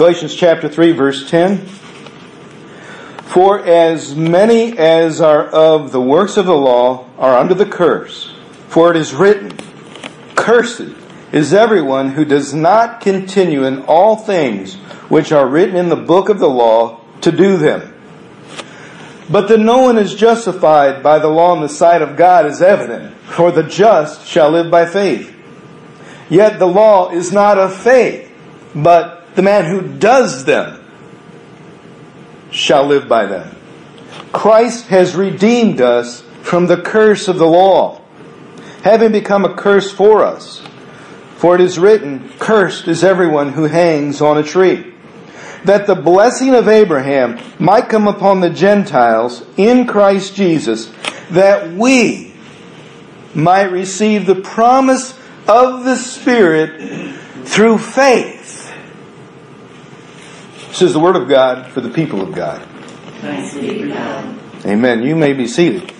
Galatians chapter 3 verse 10. For as many as are of the works of the law are under the curse. For it is written, Cursed is everyone who does not continue in all things which are written in the book of the law to do them. But that no one is justified by the law in the sight of God is evident, for the just shall live by faith. Yet the law is not of faith, but the man who does them shall live by them. Christ has redeemed us from the curse of the law, having become a curse for us. For it is written, Cursed is everyone who hangs on a tree. That the blessing of Abraham might come upon the Gentiles in Christ Jesus, that we might receive the promise of the Spirit through faith. This is the Word of God for the people of God. Thanks be to God. Amen. You may be seated.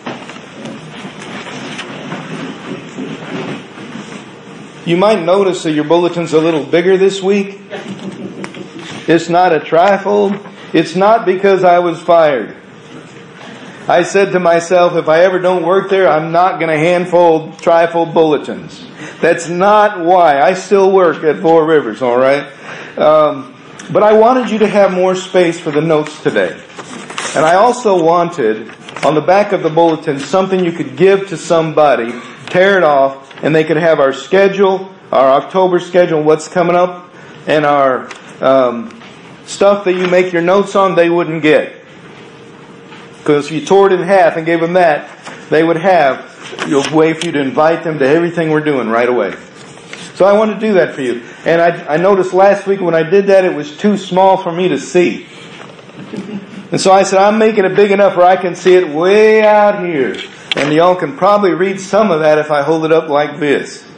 You might notice that your bulletin's a little bigger this week. It's not a trifold. It's not because I was fired. I said to myself, if I ever don't work there, I'm not going to handfold trifold bulletins. That's not why. I still work at Four Rivers, all right? Um, but I wanted you to have more space for the notes today. And I also wanted, on the back of the bulletin, something you could give to somebody, tear it off, and they could have our schedule, our October schedule, what's coming up, and our um, stuff that you make your notes on, they wouldn't get. Because if you tore it in half and gave them that, they would have a way for you to invite them to everything we're doing right away. So I want to do that for you. And I, I noticed last week when I did that, it was too small for me to see. And so I said, I'm making it big enough where I can see it way out here. And y'all can probably read some of that if I hold it up like this.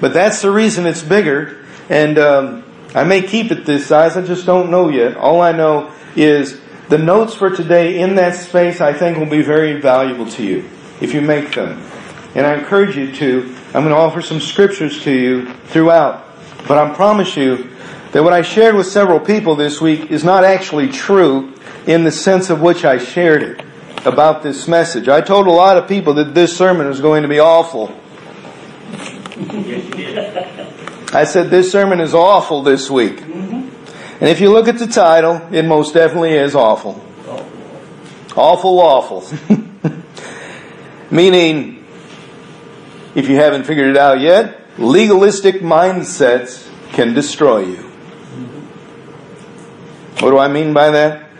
But that's the reason it's bigger. And um, I may keep it this size. I just don't know yet. All I know is the notes for today in that space I think will be very valuable to you if you make them. And I encourage you to. I'm going to offer some scriptures to you throughout. But I promise you that what I shared with several people this week is not actually true in the sense of which I shared it about this message. I told a lot of people that this sermon was going to be awful. I said this sermon is awful this week. And if you look at the title, it most definitely is awful. Awful, awful. Meaning, if you haven't figured it out yet, legalistic mindsets can destroy you. What do I mean by that?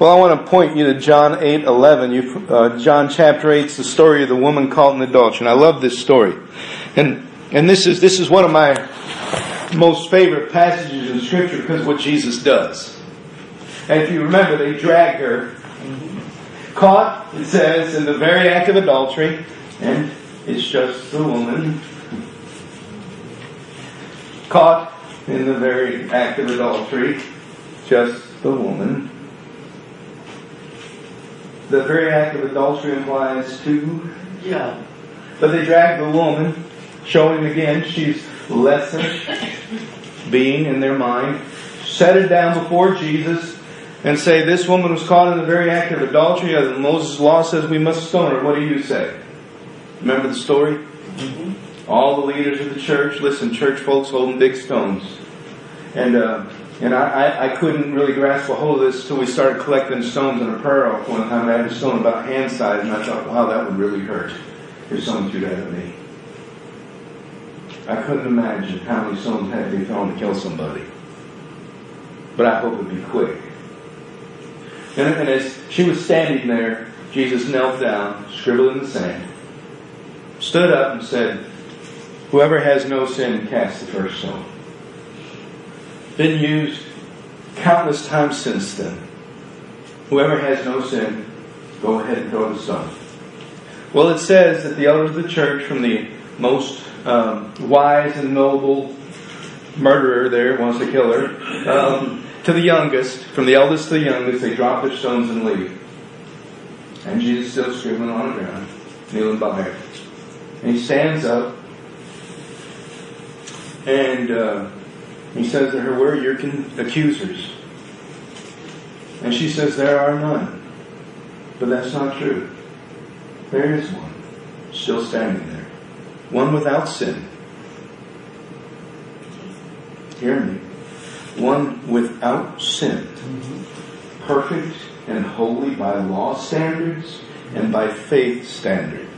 Well, I want to point you to John 8, 11. You, uh, John chapter 8 is the story of the woman caught in adultery. And I love this story. And, and this is, this is one of my most favorite passages in scripture because of what Jesus does. And if you remember, they dragged her, caught, it says, in the very act of adultery, and it's just the woman caught in the very act of adultery, just the woman. The very act of adultery implies two. Yeah. But they drag the woman, showing again she's lesser being in their mind, set it down before Jesus, and say, This woman was caught in the very act of adultery. As Moses' law says we must stone her. What do you say? Remember the story? Mm-hmm. All the leaders of the church, listen, church folks holding big stones. And uh, and I, I, I, couldn't really grasp a hold of this until we started collecting stones in a prayer off one time. I had a stone about hand size, and I thought, wow, that would really hurt if someone threw that at me. I couldn't imagine how many stones had to be thrown to kill somebody. But I hope it'd be quick. And, and as she was standing there, Jesus knelt down, scribbled in the sand, stood up and said, Whoever has no sin, cast the first stone been used countless times since then. Whoever has no sin, go ahead and throw the stone. Well, it says that the elders of the church, from the most um, wise and noble murderer there, wants to kill her, um, to the youngest, from the eldest to the youngest, they drop their stones and leave. And Jesus still scribbling on the ground, kneeling by her. And he stands up and uh, He says to her, Where are your accusers? And she says, There are none. But that's not true. There is one, still standing there. One without sin. Hear me. One without sin. Perfect and holy by law standards and by faith standards.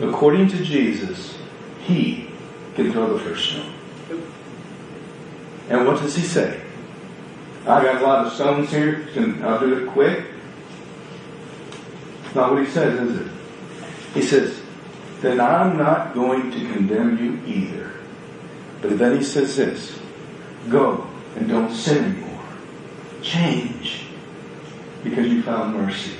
According to Jesus, he can throw the first stone. And what does he say? I got a lot of stones here, and I'll do it quick. Not what he says, is it? He says, then I'm not going to condemn you either. But then he says this, go and don't sin anymore. Change because you found mercy.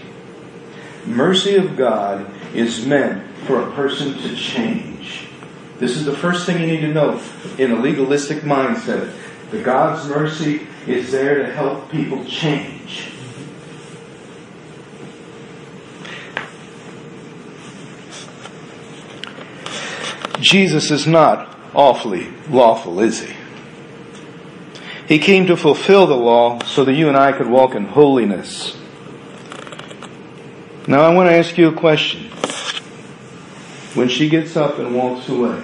Mercy of God is meant for a person to change. This is the first thing you need to know in a legalistic mindset. That God's mercy is there to help people change. Jesus is not awfully lawful, is he? He came to fulfill the law so that you and I could walk in holiness. Now I want to ask you a question. When she gets up and walks away,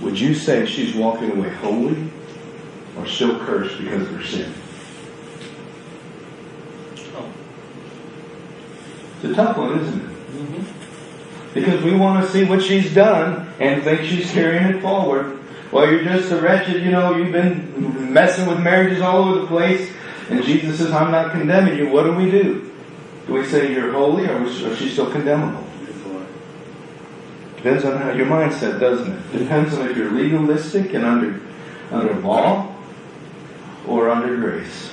would you say she's walking away holy or still cursed because of her sin? It's a tough one, isn't it? Mm-hmm. Because we want to see what she's done and think she's carrying it forward. Well, you're just a wretched, you know, you've been messing with marriages all over the place. And Jesus says, I'm not condemning you. What do we do? Do we say you're holy or is she still condemnable? Depends on how your mindset, doesn't it? Depends on if you're legalistic and under under law or under grace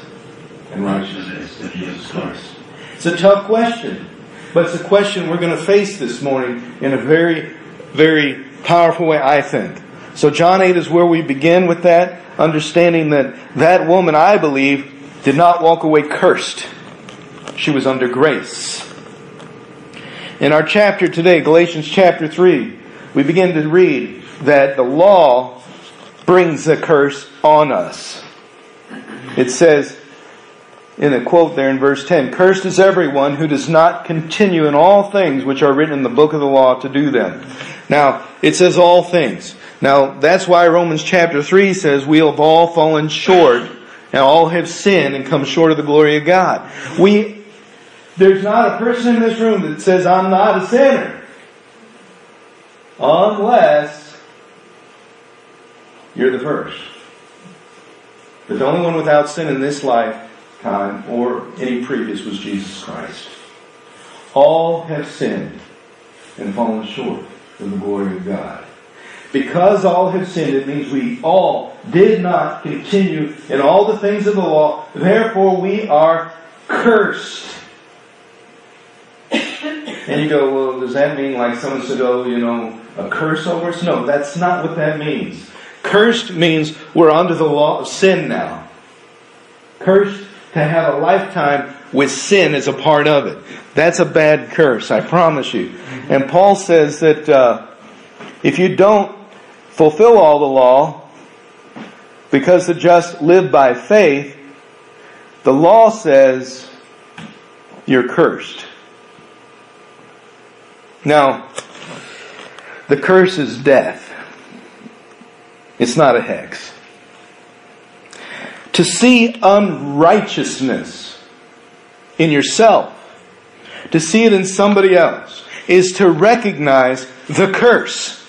and righteousness of Jesus Christ. It's a tough question, but it's a question we're going to face this morning in a very, very powerful way, I think. So John 8 is where we begin with that, understanding that that woman, I believe, did not walk away cursed. She was under grace. In our chapter today, Galatians chapter 3, we begin to read that the law brings a curse on us. It says, in a quote there in verse 10, Cursed is everyone who does not continue in all things which are written in the book of the law to do them. Now, it says all things. Now, that's why Romans chapter 3 says we have all fallen short and all have sinned and come short of the glory of God. We there's not a person in this room that says, I'm not a sinner. Unless you're the first. But the only one without sin in this lifetime or any previous was Jesus Christ. All have sinned and fallen short of the glory of God. Because all have sinned, it means we all did not continue in all the things of the law. Therefore, we are cursed. And you go, well, does that mean like someone said, oh, you know, a curse over us? No, that's not what that means. Cursed means we're under the law of sin now. Cursed to have a lifetime with sin as a part of it. That's a bad curse, I promise you. And Paul says that uh, if you don't fulfill all the law, because the just live by faith, the law says you're cursed. Now, the curse is death. It's not a hex. To see unrighteousness in yourself, to see it in somebody else, is to recognize the curse.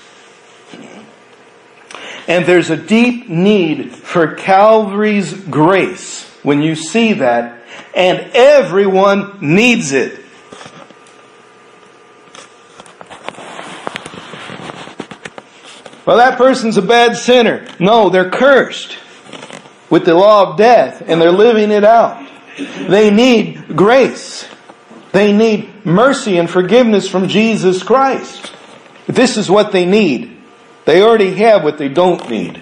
And there's a deep need for Calvary's grace when you see that, and everyone needs it. Well, that person's a bad sinner. No, they're cursed with the law of death and they're living it out. They need grace. They need mercy and forgiveness from Jesus Christ. This is what they need. They already have what they don't need.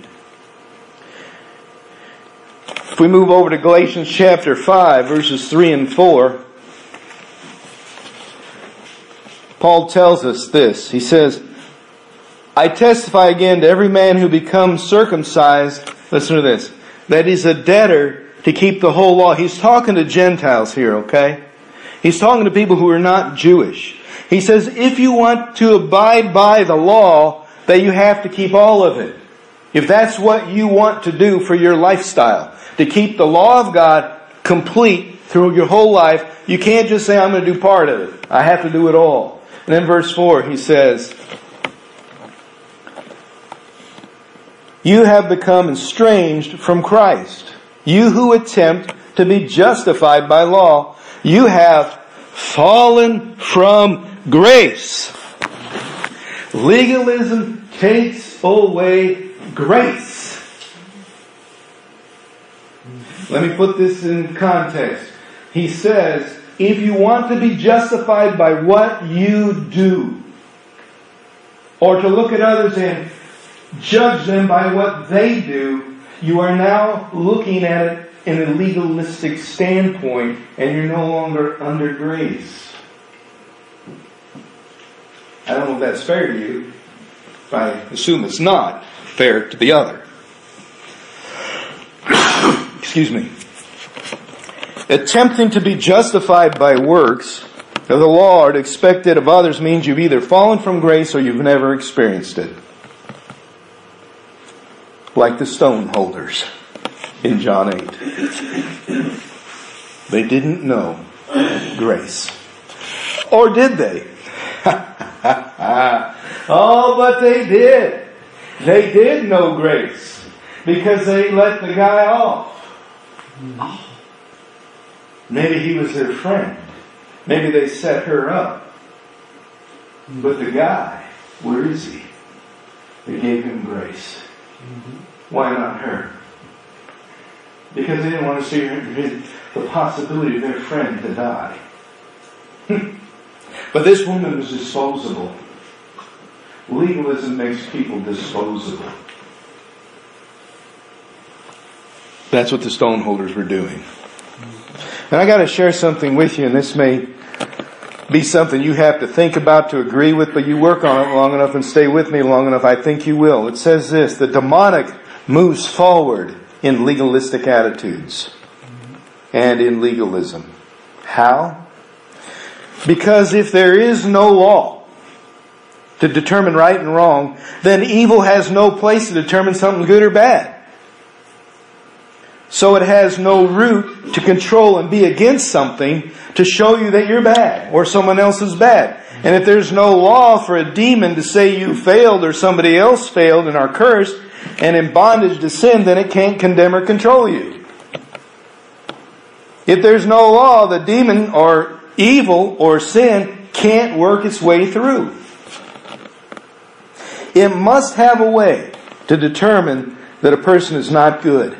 If we move over to Galatians chapter 5, verses 3 and 4, Paul tells us this. He says, I testify again to every man who becomes circumcised Listen to this. That he's a debtor to keep the whole law. He's talking to Gentiles here, okay? He's talking to people who are not Jewish. He says, if you want to abide by the law, that you have to keep all of it. If that's what you want to do for your lifestyle, to keep the law of God complete through your whole life, you can't just say, I'm going to do part of it. I have to do it all. And then verse 4, he says, You have become estranged from Christ. You who attempt to be justified by law, you have fallen from grace. Legalism takes away grace. Let me put this in context. He says, if you want to be justified by what you do, or to look at others and judge them by what they do, you are now looking at it in a legalistic standpoint and you're no longer under grace. I don't know if that's fair to you. I assume it's not fair to the other. Excuse me. Attempting to be justified by works of the law or expect it of others means you've either fallen from grace or you've never experienced it. Like the stone holders in John 8. They didn't know grace. Or did they? oh, but they did. They did know grace because they let the guy off. Maybe he was their friend. Maybe they set her up. But the guy, where is he? They gave him grace. Mm-hmm. Why not her? Because they didn't want to see her, the possibility of their friend to die. but this woman was disposable. Legalism makes people disposable. That's what the stoneholders were doing. And I got to share something with you, and this may be something you have to think about to agree with, but you work on it long enough and stay with me long enough, I think you will. It says this the demonic moves forward in legalistic attitudes and in legalism. How? Because if there is no law to determine right and wrong, then evil has no place to determine something good or bad. So it has no root to control and be against something to show you that you're bad or someone else is bad. And if there's no law for a demon to say you failed or somebody else failed and are cursed and in bondage to sin, then it can't condemn or control you. If there's no law, the demon or evil or sin can't work its way through. It must have a way to determine that a person is not good.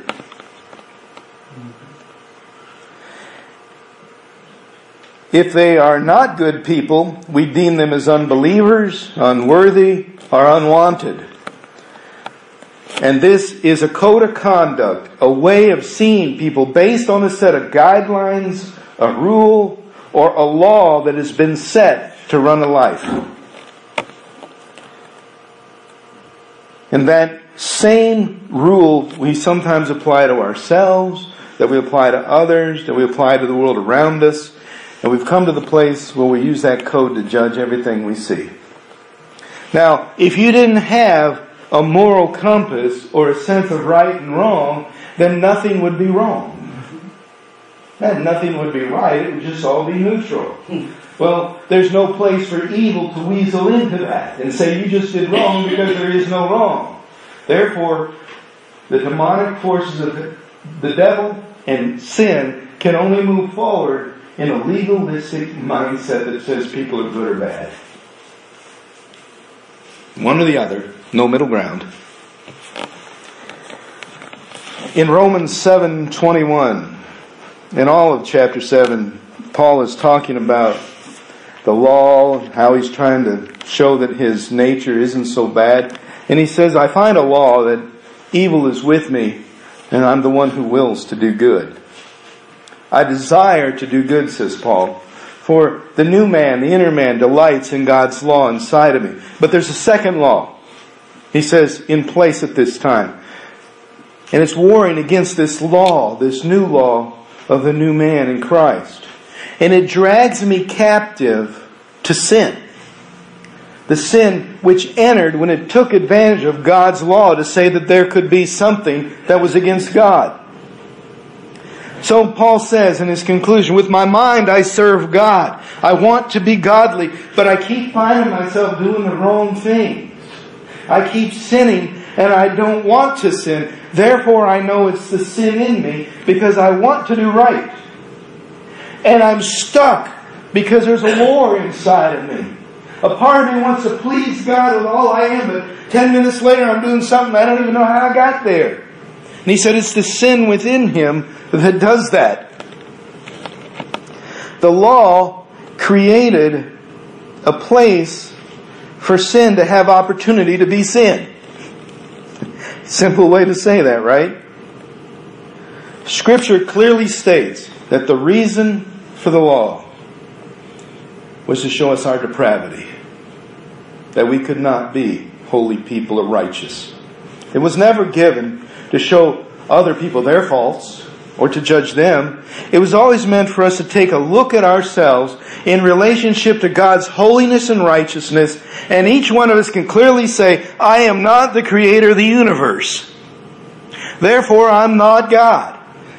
If they are not good people, we deem them as unbelievers, unworthy, or unwanted. And this is a code of conduct, a way of seeing people based on a set of guidelines, a rule, or a law that has been set to run a life. And that same rule we sometimes apply to ourselves, that we apply to others, that we apply to the world around us. And we've come to the place where we use that code to judge everything we see. Now, if you didn't have a moral compass or a sense of right and wrong, then nothing would be wrong. And nothing would be right, it would just all be neutral. Well, there's no place for evil to weasel into that and say you just did wrong because there is no wrong. Therefore, the demonic forces of the devil and sin can only move forward in a legalistic mindset that says people are good or bad. One or the other, no middle ground. In Romans 7:21, in all of chapter 7, Paul is talking about the law, how he's trying to show that his nature isn't so bad. And he says, I find a law that evil is with me, and I'm the one who wills to do good. I desire to do good, says Paul. For the new man, the inner man, delights in God's law inside of me. But there's a second law. He says, in place at this time. And it's warring against this law, this new law of the new man in Christ. And it drags me captive to sin. The sin which entered when it took advantage of God's law to say that there could be something that was against God. So Paul says in his conclusion, with my mind I serve God. I want to be godly, but I keep finding myself doing the wrong things. I keep sinning and I don't want to sin. Therefore I know it's the sin in me because I want to do right. And I'm stuck because there's a war inside of me. A part of me wants to please God with all I am, but 10 minutes later I'm doing something I don't even know how I got there. And he said it's the sin within him that does that. The law created a place for sin to have opportunity to be sin. Simple way to say that, right? Scripture clearly states that the reason for the law was to show us our depravity, that we could not be holy people or righteous. It was never given to show other people their faults or to judge them. It was always meant for us to take a look at ourselves in relationship to God's holiness and righteousness, and each one of us can clearly say, I am not the creator of the universe. Therefore, I'm not God.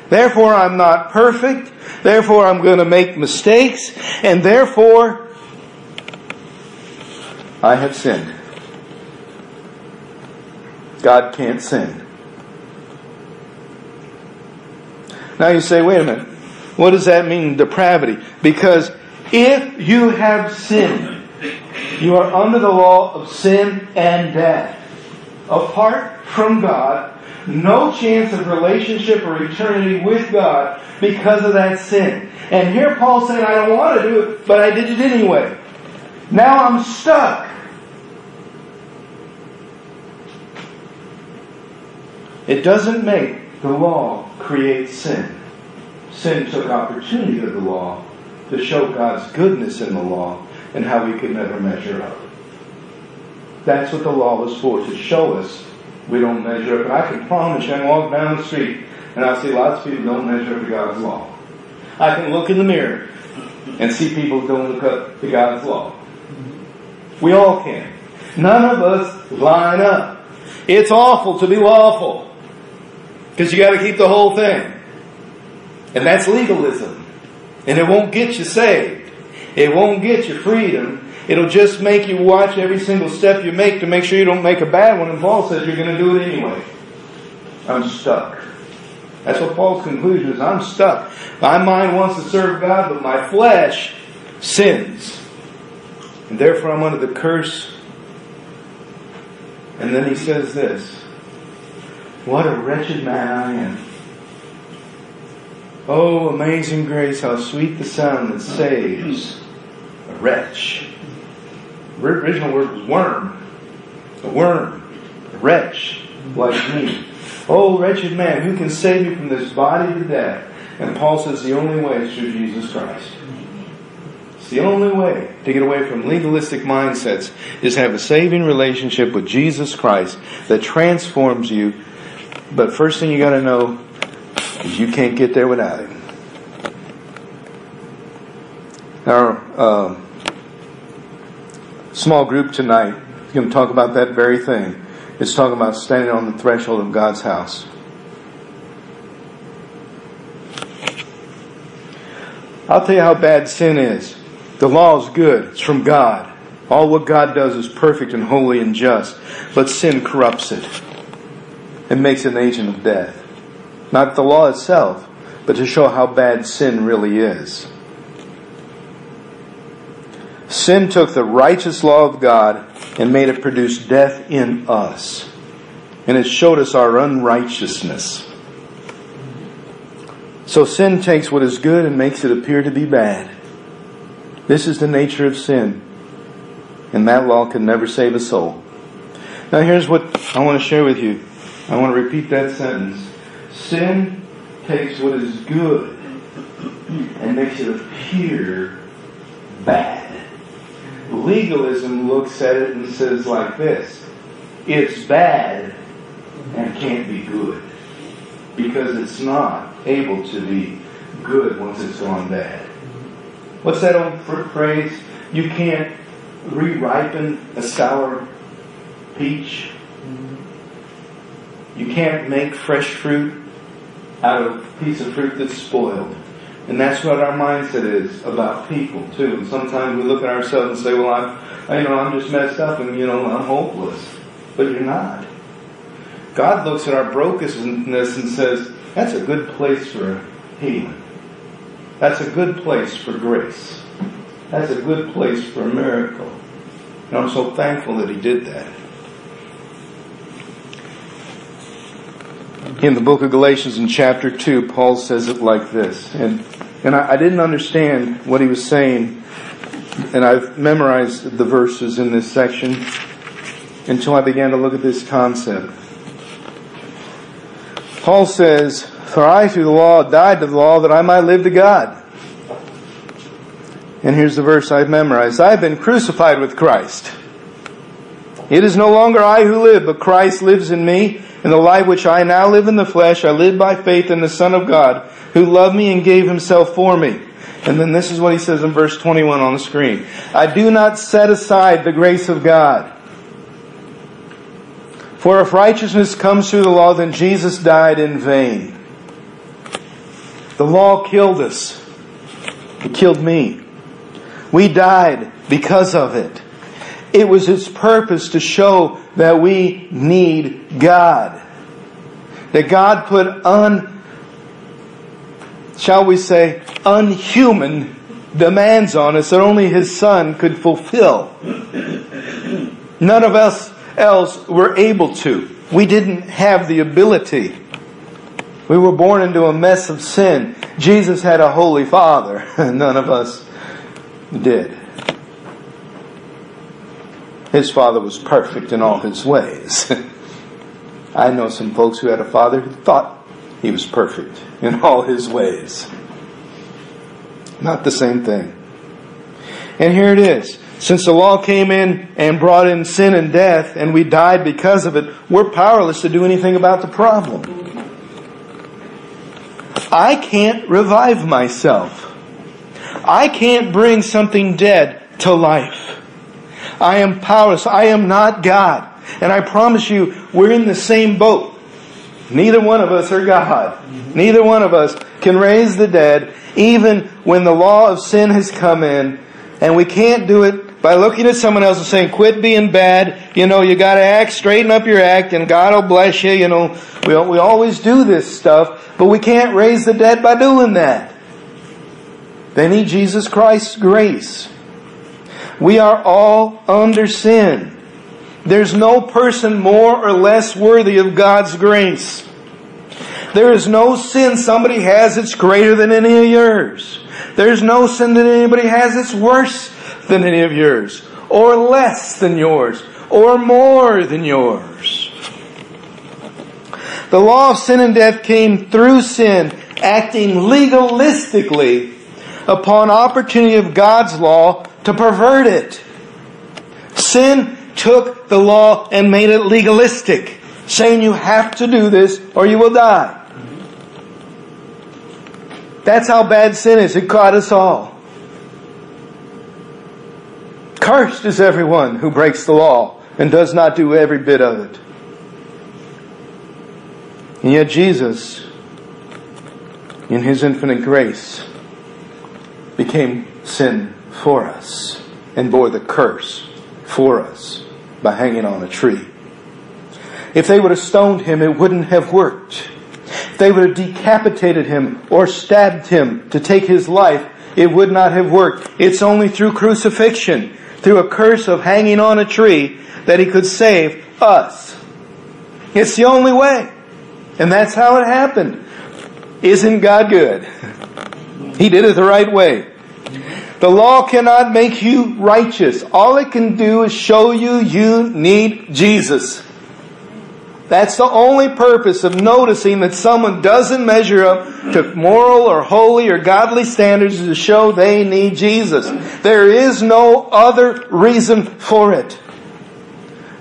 Therefore, I'm not perfect. Therefore, I'm going to make mistakes. And therefore, I have sinned. God can't sin. Now you say, wait a minute. What does that mean, depravity? Because if you have sinned, you are under the law of sin and death. Apart from God, no chance of relationship or eternity with God because of that sin. And here Paul's saying, I don't want to do it, but I did it anyway. Now I'm stuck. It doesn't make the law creates sin. Sin took opportunity of the law to show God's goodness in the law and how we could never measure up. That's what the law was for, to show us we don't measure up. And I can promise you, I can walk down the street and I see lots of people don't measure up to God's law. I can look in the mirror and see people don't look up to God's law. We all can. None of us line up. It's awful to be lawful. Because you got to keep the whole thing. And that's legalism. And it won't get you saved. It won't get you freedom. It'll just make you watch every single step you make to make sure you don't make a bad one. And Paul says you're going to do it anyway. I'm stuck. That's what Paul's conclusion is. I'm stuck. My mind wants to serve God, but my flesh sins. And therefore I'm under the curse. And then he says this. What a wretched man I am. Oh, amazing grace, how sweet the sound that saves a wretch. The original word was worm. A worm. A wretch like me. Oh, wretched man, who can save me from this body to death? And Paul says the only way is through Jesus Christ. It's the only way to get away from legalistic mindsets is have a saving relationship with Jesus Christ that transforms you. But first thing you gotta know is you can't get there without Him. Our uh, small group tonight is going to talk about that very thing. It's talking about standing on the threshold of God's house. I'll tell you how bad sin is. The law is good. It's from God. All what God does is perfect and holy and just. But sin corrupts it. It makes an agent of death. Not the law itself, but to show how bad sin really is. Sin took the righteous law of God and made it produce death in us. And it showed us our unrighteousness. So sin takes what is good and makes it appear to be bad. This is the nature of sin. And that law can never save a soul. Now here's what I want to share with you. I want to repeat that sentence. Sin takes what is good and makes it appear bad. Legalism looks at it and says like this. It's bad and can't be good. because it's not able to be good once it's gone bad. What's that old phrase? You can't re-ripen a sour peach. You can't make fresh fruit out of a piece of fruit that's spoiled. And that's what our mindset is about people too. And sometimes we look at ourselves and say, well, I'm, you know, I'm just messed up and, you know, I'm hopeless. But you're not. God looks at our brokenness and says, that's a good place for healing. That's a good place for grace. That's a good place for a miracle. And I'm so thankful that He did that. In the book of Galatians in chapter 2, Paul says it like this. And, and I, I didn't understand what he was saying, and I've memorized the verses in this section until I began to look at this concept. Paul says, For I through the law died to the law that I might live to God. And here's the verse I've memorized. I have been crucified with Christ. It is no longer I who live, but Christ lives in me. And the life which I now live in the flesh, I live by faith in the Son of God, who loved me and gave himself for me. And then this is what he says in verse 21 on the screen. I do not set aside the grace of God. For if righteousness comes through the law, then Jesus died in vain. The law killed us. It killed me. We died because of it. It was its purpose to show that we need God. That God put un, shall we say, unhuman demands on us that only His Son could fulfill. None of us else were able to. We didn't have the ability. We were born into a mess of sin. Jesus had a holy father. None of us did. His father was perfect in all his ways. I know some folks who had a father who thought he was perfect in all his ways. Not the same thing. And here it is. Since the law came in and brought in sin and death, and we died because of it, we're powerless to do anything about the problem. I can't revive myself. I can't bring something dead to life. I am powerless. I am not God. And I promise you, we're in the same boat. Neither one of us are God. Neither one of us can raise the dead, even when the law of sin has come in. And we can't do it by looking at someone else and saying, quit being bad. You know, you gotta act, straighten up your act, and God will bless you. You know, we, we always do this stuff, but we can't raise the dead by doing that. They need Jesus Christ's grace. We are all under sin. There's no person more or less worthy of God's grace. There is no sin somebody has that's greater than any of yours. There's no sin that anybody has that's worse than any of yours, or less than yours, or more than yours. The law of sin and death came through sin, acting legalistically upon opportunity of God's law to pervert it. Sin took the law and made it legalistic, saying you have to do this or you will die. That's how bad sin is. It caught us all. Cursed is everyone who breaks the law and does not do every bit of it. And yet Jesus, in His infinite grace, became sin for us and bore the curse for us by hanging on a tree. If they would have stoned him, it wouldn't have worked. If they would have decapitated him or stabbed him to take his life, it would not have worked. It's only through crucifixion, through a curse of hanging on a tree, that he could save us. It's the only way. And that's how it happened. Isn't God good? He did it the right way. The law cannot make you righteous. All it can do is show you you need Jesus. That's the only purpose of noticing that someone doesn't measure up to moral or holy or godly standards is to show they need Jesus. There is no other reason for it.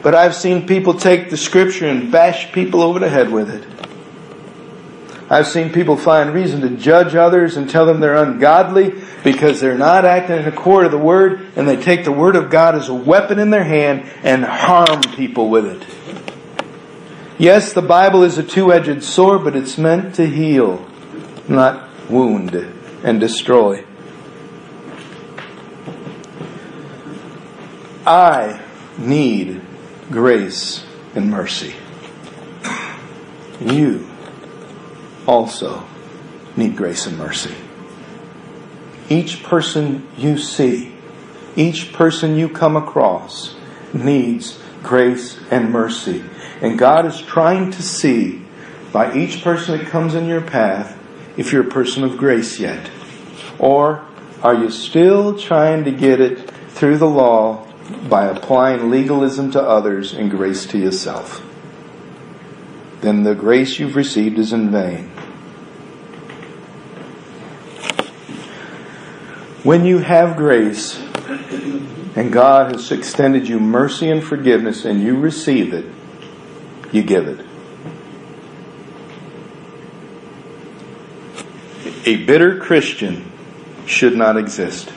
But I've seen people take the scripture and bash people over the head with it. I've seen people find reason to judge others and tell them they're ungodly because they're not acting in accord of the Word and they take the Word of God as a weapon in their hand and harm people with it. Yes, the Bible is a two-edged sword, but it's meant to heal, not wound and destroy. I need grace and mercy. You also need grace and mercy. Each person you see, each person you come across needs grace and mercy. And God is trying to see by each person that comes in your path if you're a person of grace yet. Or are you still trying to get it through the law by applying legalism to others and grace to yourself? Then the grace you've received is in vain. When you have grace and God has extended you mercy and forgiveness and you receive it, you give it. A bitter Christian should not exist.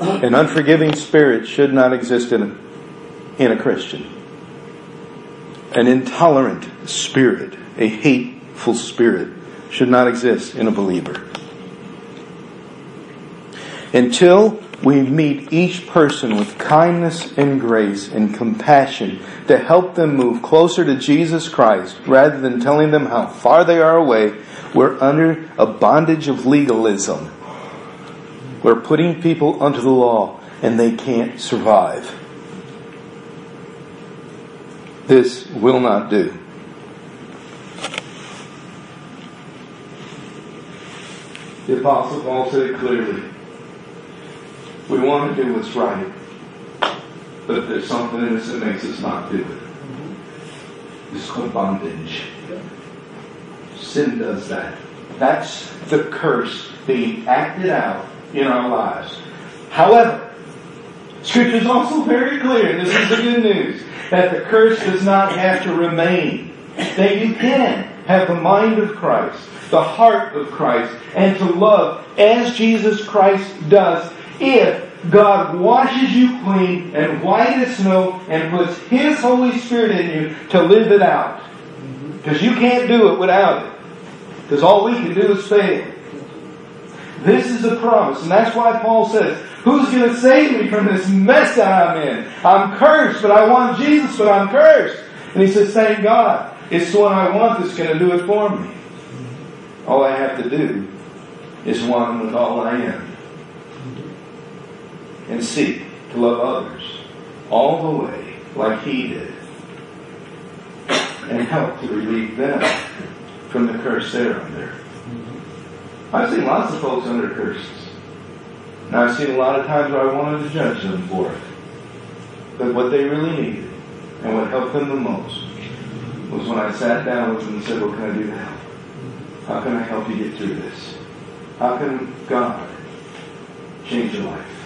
An unforgiving spirit should not exist in a, in a Christian. An intolerant spirit, a hateful spirit, should not exist in a believer until we meet each person with kindness and grace and compassion to help them move closer to Jesus Christ rather than telling them how far they are away, we're under a bondage of legalism. We're putting people under the law and they can't survive. This will not do. The Apostle Paul said it clearly. We want to do what's right, but there's something in us that makes us not do it. It's called bondage. Sin does that. That's the curse being acted out in our lives. However, Scripture is also very clear, and this is the good news, that the curse does not have to remain. That you can have the mind of Christ, the heart of Christ, and to love as Jesus Christ does if God washes you clean and white as snow and puts His Holy Spirit in you to live it out. Because you can't do it without it. Because all we can do is fail. This is a promise, and that's why Paul says, Who's going to save me from this mess that I'm in? I'm cursed, but I want Jesus, but I'm cursed. And he says, Thank God. It's the one I want that's going to do it for me. All I have to do is one with all I am and seek to love others all the way like he did and help to relieve them from the curse they're under. I've seen lots of folks under curses. And I've seen a lot of times where I wanted to judge them for it. But what they really needed and what helped them the most was when I sat down with them and said, What can I do to help? How can I help you get through this? How can God change your life?